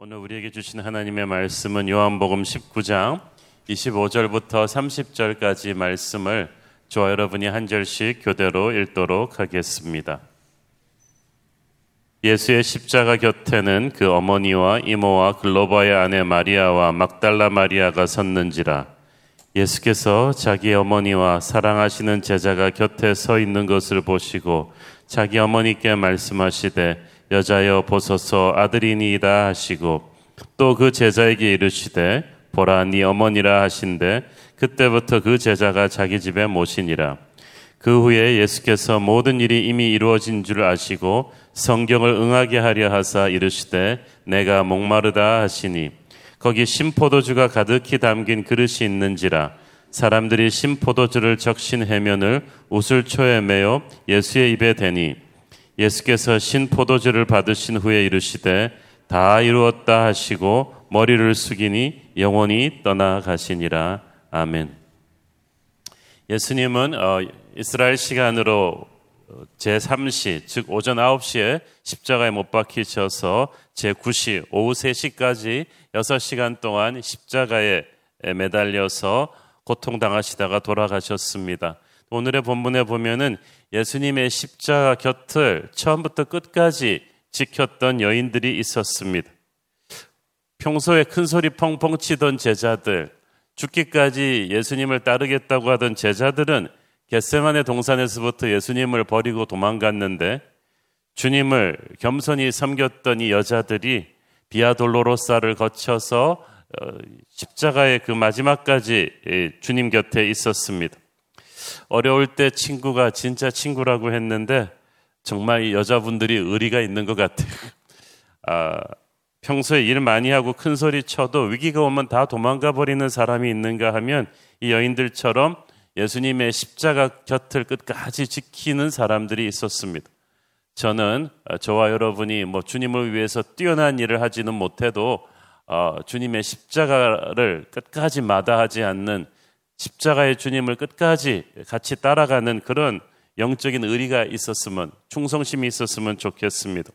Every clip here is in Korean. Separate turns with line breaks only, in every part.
오늘 우리에게 주신 하나님의 말씀은 요한복음 19장 25절부터 30절까지 말씀을 저와 여러분이 한 절씩 교대로 읽도록 하겠습니다. 예수의 십자가 곁에는 그 어머니와 이모와 글로바의 아내 마리아와 막달라 마리아가 섰는지라 예수께서 자기 어머니와 사랑하시는 제자가 곁에 서 있는 것을 보시고 자기 어머니께 말씀하시되 여자여 보소서 아들이니이다 하시고 또 그 제자에게 이르시되 보라 니 네 어머니라 하신대 그때부터 그 제자가 자기 집에 모시니라 그 후에 예수께서 모든 일이 이미 이루어진 줄 아시고 성경을 응하게 하려 하사 이르시되 내가 목마르다 하시니 거기 심포도주가 가득히 담긴 그릇이 있는지라 사람들이 심포도주를 적신 해면을 우슬초에 메어 예수의 입에 대니 예수께서 신포도주를 받으신 후에 이르시되 다 이루었다 하시고 머리를 숙이니 영원히 떠나가시니라. 아멘. 예수님은 어, 이스라엘 시간으로 어, 제3시, 즉 오전 9시에 십자가에 못 박히셔서 제9시, 오후 3시까지 6시간 동안 십자가에 매달려서 고통당하시다가 돌아가셨습니다. 오늘의 본문에 보면은 예수님의 십자가 곁을 처음부터 끝까지 지켰던 여인들이 있었습니다. 평소에 큰 소리 펑펑 치던 제자들, 죽기까지 예수님을 따르겠다고 하던 제자들은 겟세만의 동산에서부터 예수님을 버리고 도망갔는데 주님을 겸손히 섬겼던 이 여자들이 비아돌로로사를 거쳐서 어, 십자가의 그 마지막까지 주님 곁에 있었습니다. 어려울 때 친구가 진짜 친구라고 했는데 정말 여자분들이 의리가 있는 것 같아요. 아, 평소에 일 많이 하고 큰 소리 쳐도 위기가 오면 다 도망가 버리는 사람이 있는가 하면 이 여인들처럼 예수님의 십자가 곁을 끝까지 지키는 사람들이 있었습니다. 저는 아, 저와 여러분이 뭐 주님을 위해서 뛰어난 일을 하지는 못해도 어, 주님의 십자가를 끝까지 마다하지 않는 십자가의 주님을 끝까지 같이 따라가는 그런 영적인 의리가 있었으면 충성심이 있었으면 좋겠습니다.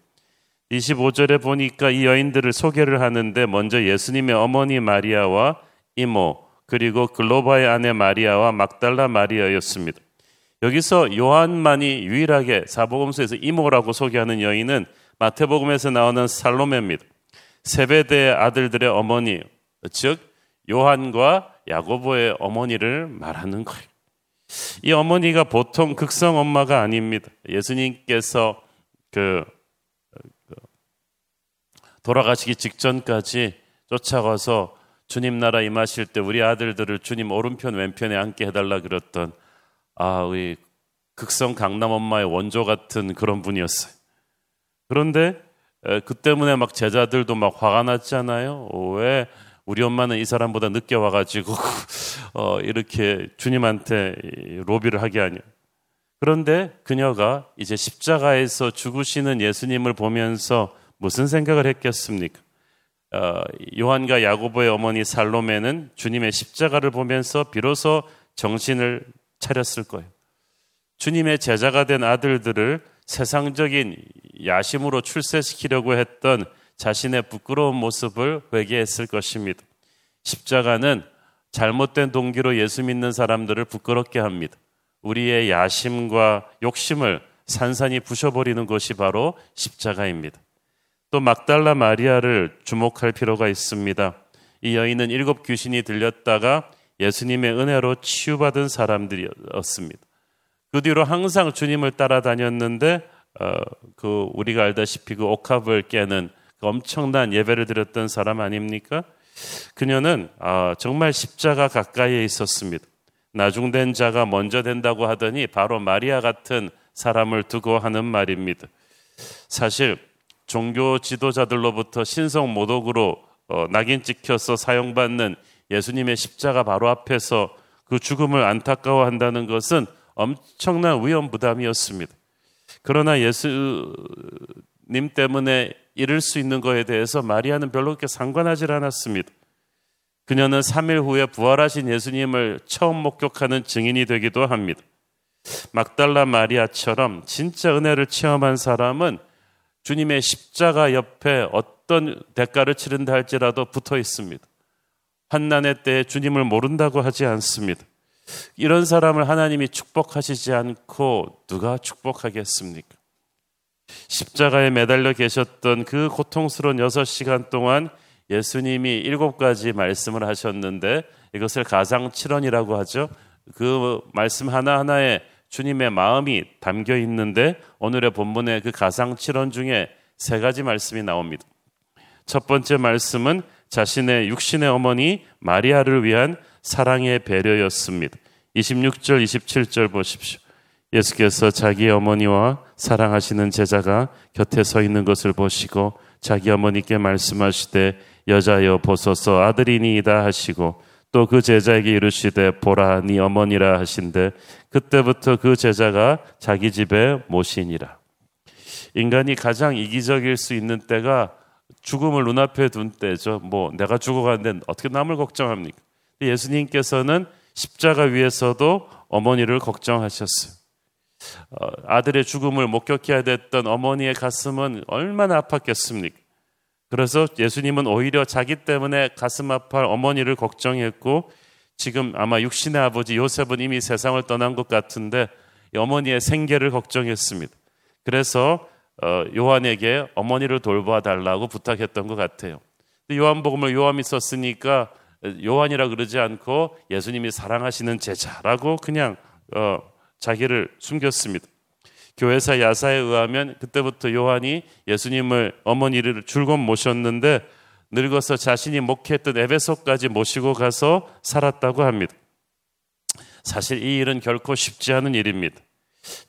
25절에 보니까 이 여인들을 소개를 하는데 먼저 예수님의 어머니 마리아와 이모 그리고 글로바의 아내 마리아와 막달라 마리아였습니다. 여기서 요한만이 유일하게 사복음서에서 이모라고 소개하는 여인은 마태복음에서 나오는 살로메입니다. 세베대의 아들들의 어머니, 즉 요한과 야고보의 어머니를 말하는 거예요. 이 어머니가 보통 극성 엄마가 아닙니다. 예수님께서 그, 그 돌아가시기 직전까지 쫓아가서 주님 나라 임하실 때 우리 아들들을 주님 오른편 왼편에 앉게 해달라 그랬던 아 우리 극성 강남 엄마의 원조 같은 그런 분이었어요. 그런데 그 때문에 막 제자들도 막 화가 났잖아요. 왜 우리 엄마는 이 사람보다 늦게 와가지고 어, 이렇게 주님한테 로비를 하게 하냐. 그런데 그녀가 이제 십자가에서 죽으시는 예수님을 보면서 무슨 생각을 했겠습니까? 어, 요한과 야고보의 어머니 살로메는 주님의 십자가를 보면서 비로소 정신을 차렸을 거예요. 주님의 제자가 된 아들들을 세상적인 야심으로 출세시키려고 했던 자신의 부끄러운 모습을 회개했을 것입니다. 십자가는 잘못된 동기로 예수 믿는 사람들을 부끄럽게 합니다. 우리의 야심과 욕심을 산산히 부셔버리는 것이 바로 십자가입니다. 또 막달라 마리아를 주목할 필요가 있습니다. 이 여인은 일곱 귀신이 들렸다가 예수님의 은혜로 치유받은 사람들이었습니다. 그 뒤로 항상 주님을 따라다녔는데 어, 그 우리가 알다시피 그 옥합을 깨는 엄청난 예배를 드렸던 사람 아닙니까? 그녀는 아, 정말 십자가 가까이에 있었습니다. 나중된 자가 먼저 된다고 하더니 바로 마리아 같은 사람을 두고 하는 말입니다. 사실 종교 지도자들로부터 신성 모독으로 어, 낙인 찍혀서 사용받는 예수님의 십자가 바로 앞에서 그 죽음을 안타까워한다는 것은 엄청난 위험 부담이었습니다. 그러나 예수 님 때문에 이룰 수 있는 거에 대해서 마리아는 별로 그렇게 상관하지 않았습니다. 그녀는 3일 후에 부활하신 예수님을 처음 목격하는 증인이 되기도 합니다. 막달라 마리아처럼 진짜 은혜를 체험한 사람은 주님의 십자가 옆에 어떤 대가를 치른다 할지라도 붙어 있습니다. 환난의 때에 주님을 모른다고 하지 않습니다. 이런 사람을 하나님이 축복하시지 않고 누가 축복하겠습니까? 십자가에 매달려 계셨던 그 고통스러운 여섯 시간 동안 예수님이 일곱 가지 말씀을 하셨는데 이것을 가상칠언이라고 하죠. 그 말씀 하나하나에 주님의 마음이 담겨 있는데 오늘의 본문의 그 가상칠언 중에 세 가지 말씀이 나옵니다. 첫 번째 말씀은 자신의 육신의 어머니 마리아를 위한 사랑의 배려였습니다. 26절, 27절 보십시오. 예수께서 자기 어머니와 사랑하시는 제자가 곁에 서 있는 것을 보시고 자기 어머니께 말씀하시되 여자여 보소서 아들이니이다 하시고 또 그 제자에게 이르시되 보라 니 네 어머니라 하신데 그때부터 그 제자가 자기 집에 모시니라 인간이 가장 이기적일 수 있는 때가 죽음을 눈앞에 둔 때죠. 뭐 내가 죽어가는데 어떻게 남을 걱정합니까? 예수님께서는 십자가 위에서도 어머니를 걱정하셨어요. 어, 아들의 죽음을 목격해야 됐던 어머니의 가슴은 얼마나 아팠겠습니까? 그래서 예수님은 오히려 자기 때문에 가슴 아파할 어머니를 걱정했고 지금 아마 육신의 아버지 요셉은 이미 세상을 떠난 것 같은데 어머니의 생계를 걱정했습니다. 그래서 어, 요한에게 어머니를 돌봐 달라고 부탁했던 것 같아요. 요한복음을 요함이 썼으니까 요한이라 그러지 않고 예수님이 사랑하시는 제자라고 그냥 어, 자기를 숨겼습니다. 교회사 야사에 의하면 그때부터 요한이 예수님을 어머니를 줄곧 모셨는데 늙어서 자신이 목회했던 에베소까지 모시고 가서 살았다고 합니다. 사실 이 일은 결코 쉽지 않은 일입니다.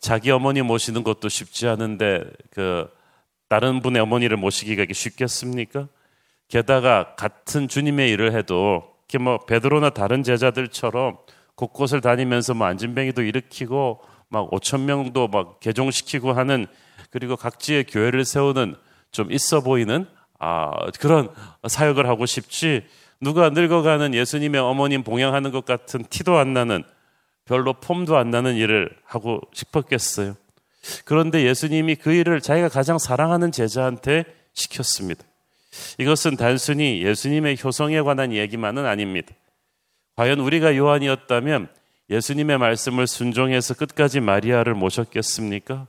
자기 어머니 모시는 것도 쉽지 않은데 그 다른 분의 어머니를 모시기가 쉽겠습니까? 게다가 같은 주님의 일을 해도 뭐 베드로나 다른 제자들처럼 곳곳을 다니면서 뭐 안진뱅이도 일으키고 막 5천 명도 막 개종시키고 하는 그리고 각지의 교회를 세우는 좀 있어 보이는 아, 그런 사역을 하고 싶지 누가 늙어가는 예수님의 어머님 봉양하는 것 같은 티도 안 나는 별로 폼도 안 나는 일을 하고 싶었겠어요. 그런데 예수님이 그 일을 자기가 가장 사랑하는 제자한테 시켰습니다. 이것은 단순히 예수님의 효성에 관한 얘기만은 아닙니다. 과연 우리가 요한이었다면 예수님의 말씀을 순종해서 끝까지 마리아를 모셨겠습니까?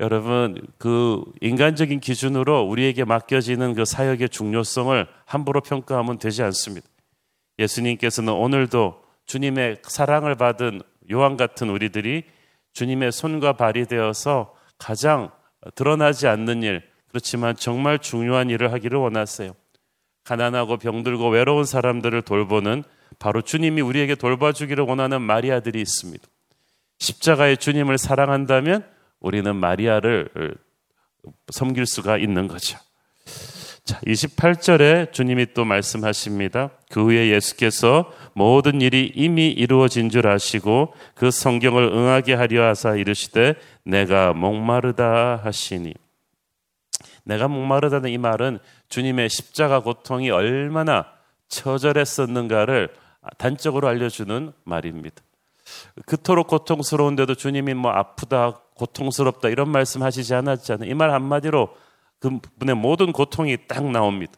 여러분, 그 인간적인 기준으로 우리에게 맡겨지는 그 사역의 중요성을 함부로 평가하면 되지 않습니다. 예수님께서는 오늘도 주님의 사랑을 받은 요한 같은 우리들이 주님의 손과 발이 되어서 가장 드러나지 않는 일, 그렇지만 정말 중요한 일을 하기를 원하세요. 가난하고 병들고 외로운 사람들을 돌보는 바로 주님이 우리에게 돌봐주기를 원하는 마리아들이 있습니다. 십자가의 주님을 사랑한다면 우리는 마리아를 섬길 수가 있는 거죠. 자, 28절에 주님이 또 말씀하십니다. 그 후에 예수께서 모든 일이 이미 이루어진 줄 아시고 그 성경을 응하게 하려 하사 이르시되 내가 목마르다 하시니. 내가 목마르다는 이 말은 주님의 십자가 고통이 얼마나 처절했었는가를 아, 단적으로 알려주는 말입니다. 그토록 고통스러운데도 주님이 뭐 아프다, 고통스럽다 이런 말씀 하시지 않았잖아요. 이 말 한마디로 그분의 모든 고통이 딱 나옵니다.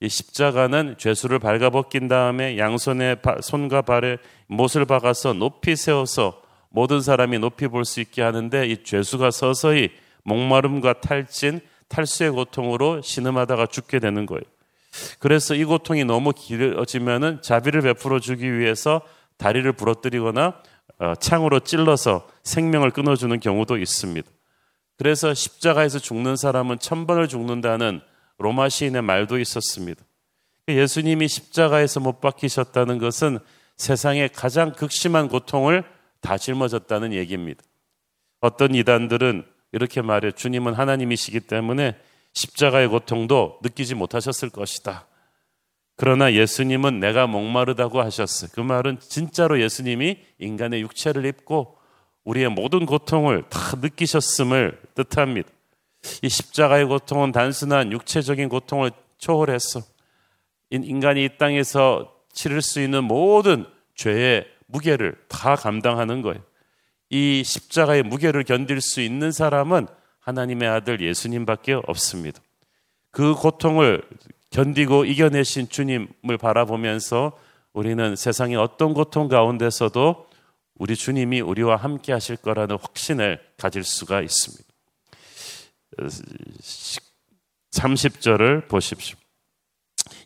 이 십자가는 죄수를 발가벗긴 다음에 양손에 바, 손과 발에 못을 박아서 높이 세워서 모든 사람이 높이 볼 수 있게 하는데 이 죄수가 서서히 목마름과 탈진, 탈수의 고통으로 신음하다가 죽게 되는 거예요. 그래서 이 고통이 너무 길어지면은 자비를 베풀어 주기 위해서 다리를 부러뜨리거나 어, 창으로 찔러서 생명을 끊어주는 경우도 있습니다. 그래서 십자가에서 죽는 사람은 천 번을 죽는다는 로마 시인의 말도 있었습니다. 그 예수님이 십자가에서 못 박히셨다는 것은 세상에 가장 극심한 고통을 다 짊어졌다는 얘기입니다. 어떤 이단들은 이렇게 말해 주님은 하나님이시기 때문에 십자가의 고통도 느끼지 못하셨을 것이다. 그러나 예수님은 내가 목마르다고 하셨어. 그 말은 진짜로 예수님이 인간의 육체를 입고 우리의 모든 고통을 다 느끼셨음을 뜻합니다. 이 십자가의 고통은 단순한 육체적인 고통을 초월했어. 인간이 이 땅에서 치를 수 있는 모든 죄의 무게를 다 감당하는 거예요. 이 십자가의 무게를 견딜 수 있는 사람은 하나님의 아들 예수님밖에 없습니다. 그 고통을 견디고 이겨내신 주님을 바라보면서 우리는 세상의 어떤 고통 가운데서도 우리 주님이 우리와 함께 하실 거라는 확신을 가질 수가 있습니다. 30절을 보십시오.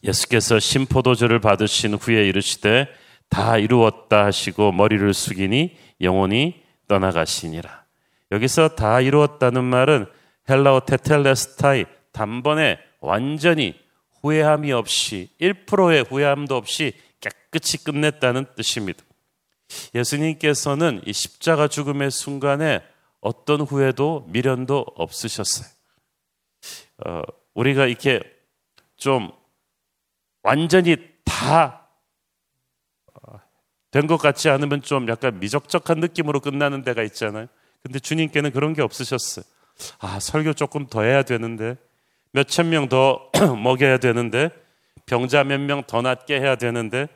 예수께서 심포도주를 받으신 후에 이르시되 다 이루었다 하시고 머리를 숙이니 영혼이 떠나가시니라. 여기서 다 이루었다는 말은 헬라어 테텔레스타이 단번에 완전히 후회함이 없이 1%의 후회함도 없이 깨끗이 끝냈다는 뜻입니다. 예수님께서는 이 십자가 죽음의 순간에 어떤 후회도 미련도 없으셨어요. 어, 우리가 이렇게 좀 완전히 다 된것 어, 같지 않으면 좀 약간 미적적한 느낌으로 끝나는 데가 있잖아요. 근데 주님께는 그런 게 없으셨어요. 아, 설교 조금 더 해야 되는데, 몇천 명 더 먹여야 되는데, 병자 몇 명 더 낫게 해야 되는데,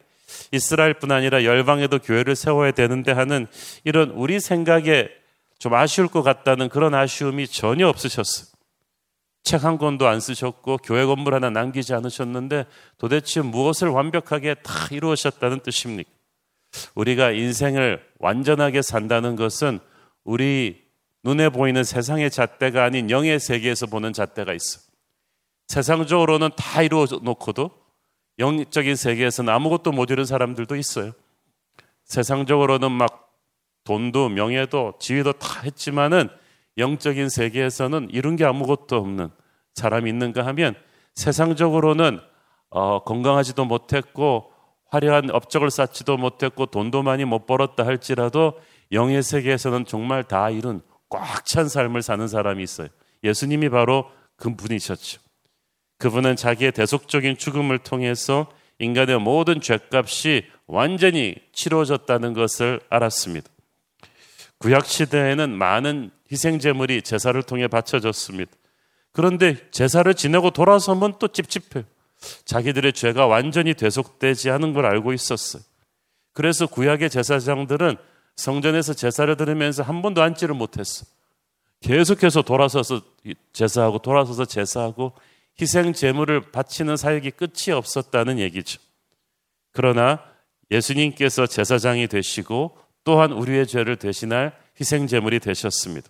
이스라엘뿐 아니라 열방에도 교회를 세워야 되는데 하는 이런 우리 생각에 좀 아쉬울 것 같다는 그런 아쉬움이 전혀 없으셨어요. 책 한 권도 안 쓰셨고 교회 건물 하나 남기지 않으셨는데 도대체 무엇을 완벽하게 다 이루셨다는 뜻입니까? 우리가 인생을 완전하게 산다는 것은 우리 눈에 보이는 세상의 잣대가 아닌 영의 세계에서 보는 잣대가 있어. 세상적으로는 다 이루어 놓고도 영적인 세계에서는 아무것도 못 이룬 사람들도 있어요. 세상적으로는 막 돈도 명예도 지위도 다 했지만은 영적인 세계에서는 이룬 게 아무것도 없는 사람이 있는가 하면 세상적으로는 어, 건강하지도 못했고 화려한 업적을 쌓지도 못했고 돈도 많이 못 벌었다 할지라도 영의 세계에서는 정말 다 이룬 꽉 찬 삶을 사는 사람이 있어요. 예수님이 바로 그분이셨죠. 그분은 자기의 대속적인 죽음을 통해서 인간의 모든 죄값이 완전히 치러졌다는 것을 알았습니다. 구약 시대에는 많은 희생 제물이 제사를 통해 바쳐졌습니다. 그런데 제사를 지내고 돌아서면 또 찝찝해요. 자기들의 죄가 완전히 대속되지 않은 걸 알고 있었어요. 그래서 구약의 제사장들은 성전에서 제사를 들으면서한 번도 앉지를 못했어. 계속해서 돌아서서 제사하고 돌아서서 제사하고 희생 제물을 바치는 사역이 끝이 없었다는 얘기죠. 그러나 예수님께서 제사장이 되시고 또한 우리의 죄를 대신할 희생 제물이 되셨습니다.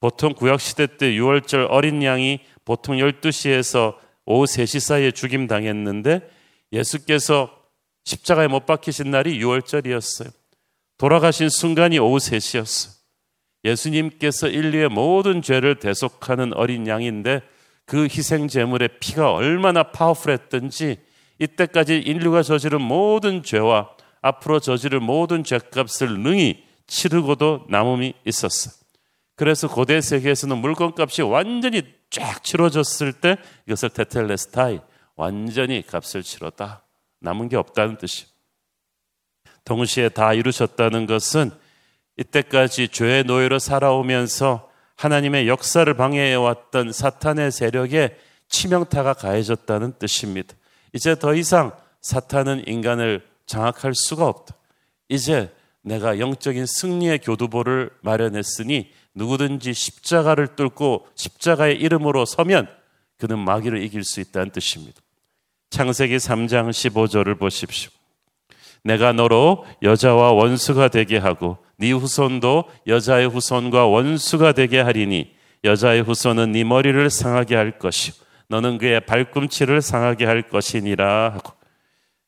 보통 구약 시대 때유월절 어린 양이 보통 12시에서 오후 3시 사이에 죽임 당했는데 예수께서 십자가에 못 박히신 날이 유월절이었어요 돌아가신 순간이 오후 3시였어. 예수님께서 인류의 모든 죄를 대속하는 어린 양인데 그 희생 제물의 피가 얼마나 파워풀했던지 이때까지 인류가 저지른 모든 죄와 앞으로 저지를 모든 죄값을 능히 치르고도 남음이 있었어. 그래서 고대 세계에서는 물건값이 완전히 쫙 치러졌을 때 이것을 테텔레스타이 완전히 값을 치렀다. 남은 게 없다는 뜻이에요. 동시에 다 이루셨다는 것은 이때까지 죄의 노예로 살아오면서 하나님의 역사를 방해해왔던 사탄의 세력에 치명타가 가해졌다는 뜻입니다. 이제 더 이상 사탄은 인간을 장악할 수가 없다. 이제 내가 영적인 승리의 교두보를 마련했으니 누구든지 십자가를 뚫고 십자가의 이름으로 서면 그는 마귀를 이길 수 있다는 뜻입니다. 창세기 3장 15절을 보십시오. 내가 너로 여자와 원수가 되게 하고 네 후손도 여자의 후손과 원수가 되게 하리니 여자의 후손은 네 머리를 상하게 할 것이요 너는 그의 발꿈치를 상하게 할 것이니라 하고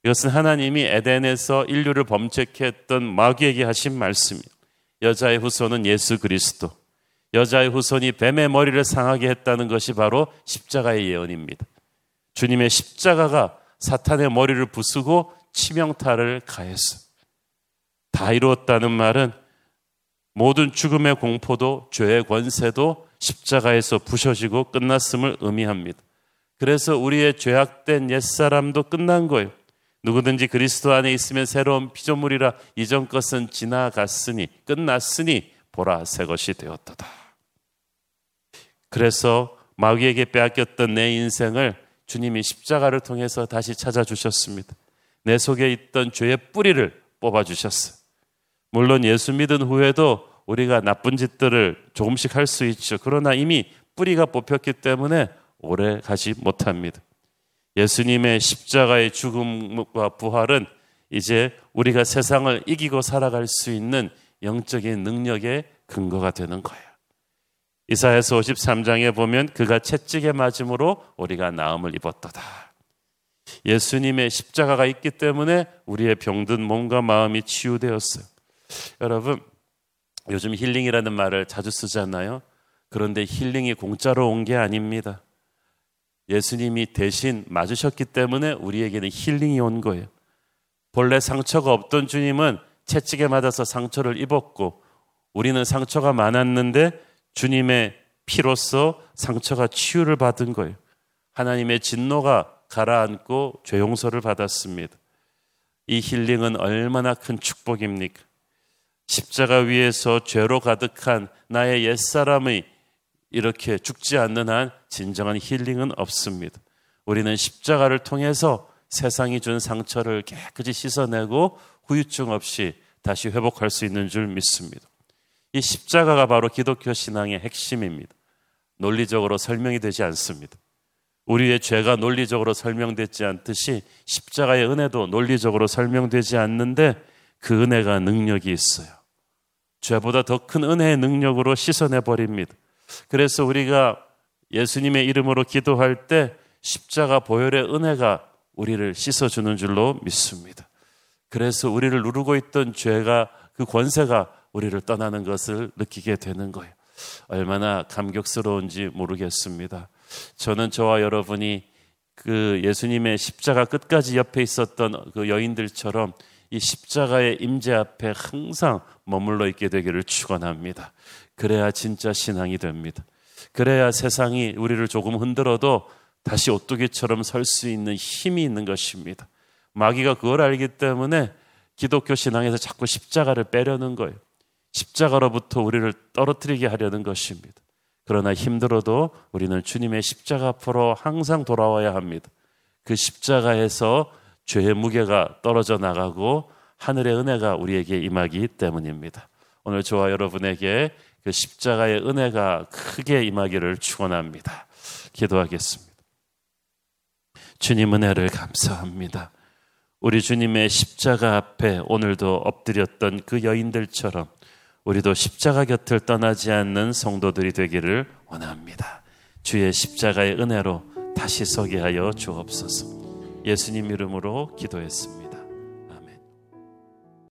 이것은 하나님이 에덴에서 인류를 범죄케 했던 마귀에게 하신 말씀이요 여자의 후손은 예수 그리스도 여자의 후손이 뱀의 머리를 상하게 했다는 것이 바로 십자가의 예언입니다. 주님의 십자가가 사탄의 머리를 부수고 치명타를 가했어. 다 이루었다는 말은 모든 죽음의 공포도 죄의 권세도 십자가에서 부셔지고 끝났음을 의미합니다. 그래서 우리의 죄악된 옛사람도 끝난 거예요. 누구든지 그리스도 안에 있으면 새로운 피조물이라 이전 것은 지나갔으니 끝났으니 보라 새 것이 되었도다. 그래서 마귀에게 빼앗겼던 내 인생을 주님이 십자가를 통해서 다시 찾아주셨습니다. 내 속에 있던 죄의 뿌리를 뽑아주셨어. 물론 예수 믿은 후에도 우리가 나쁜 짓들을 조금씩 할 수 있죠. 그러나 이미 뿌리가 뽑혔기 때문에 오래 가지 못합니다. 예수님의 십자가의 죽음과 부활은 이제 우리가 세상을 이기고 살아갈 수 있는 영적인 능력의 근거가 되는 거예요. 이사에서 53장에 보면 그가 채찍에 맞음으로 우리가 나음을 입었다 예수님의 십자가가 있기 때문에 우리의 병든 몸과 마음이 치유되었어요. 여러분, 요즘 힐링이라는 말을 자주 쓰잖아요. 그런데 힐링이 공짜로 온 게 아닙니다. 예수님이 대신 맞으셨기 때문에 우리에게는 힐링이 온 거예요. 본래 상처가 없던 주님은 채찍에 맞아서 상처를 입었고 우리는 상처가 많았는데 주님의 피로써 상처가 치유를 받은 거예요. 하나님의 진노가 가라앉고 죄 용서를 받았습니다. 이 힐링은 얼마나 큰 축복입니까? 십자가 위에서 죄로 가득한 나의 옛사람의 이렇게 죽지 않는 한 진정한 힐링은 없습니다. 우리는 십자가를 통해서 세상이 준 상처를 깨끗이 씻어내고 후유증 없이 다시 회복할 수 있는 줄 믿습니다. 이 십자가가 바로 기독교 신앙의 핵심입니다. 논리적으로 설명이 되지 않습니다. 우리의 죄가 논리적으로 설명되지 않듯이 십자가의 은혜도 논리적으로 설명되지 않는데 그 은혜가 능력이 있어요. 죄보다 더 큰 은혜의 능력으로 씻어내 버립니다. 그래서 우리가 예수님의 이름으로 기도할 때 십자가 보혈의 은혜가 우리를 씻어주는 줄로 믿습니다. 그래서 우리를 누르고 있던 죄가 그 권세가 우리를 떠나는 것을 느끼게 되는 거예요. 얼마나 감격스러운지 모르겠습니다. 저는 저와 여러분이 그 예수님의 십자가 끝까지 옆에 있었던 그 여인들처럼 이 십자가의 임재 앞에 항상 머물러 있게 되기를 축원합니다. 그래야 진짜 신앙이 됩니다. 그래야 세상이 우리를 조금 흔들어도 다시 오뚜기처럼 설 수 있는 힘이 있는 것입니다. 마귀가 그걸 알기 때문에 기독교 신앙에서 자꾸 십자가를 빼려는 거예요. 십자가로부터 우리를 떨어뜨리게 하려는 것입니다. 그러나 힘들어도 우리는 주님의 십자가 앞으로 항상 돌아와야 합니다. 그 십자가에서 죄의 무게가 떨어져 나가고 하늘의 은혜가 우리에게 임하기 때문입니다. 오늘 저와 여러분에게 그 십자가의 은혜가 크게 임하기를 축원합니다. 기도하겠습니다. 주님 은혜를 감사합니다. 우리 주님의 십자가 앞에 오늘도 엎드렸던 그 여인들처럼 우리도 십자가 곁을 떠나지 않는 성도들이 되기를 원합니다. 주의 십자가의 은혜로 다시 서게 하여 주옵소서. 예수님 이름으로 기도했습니다.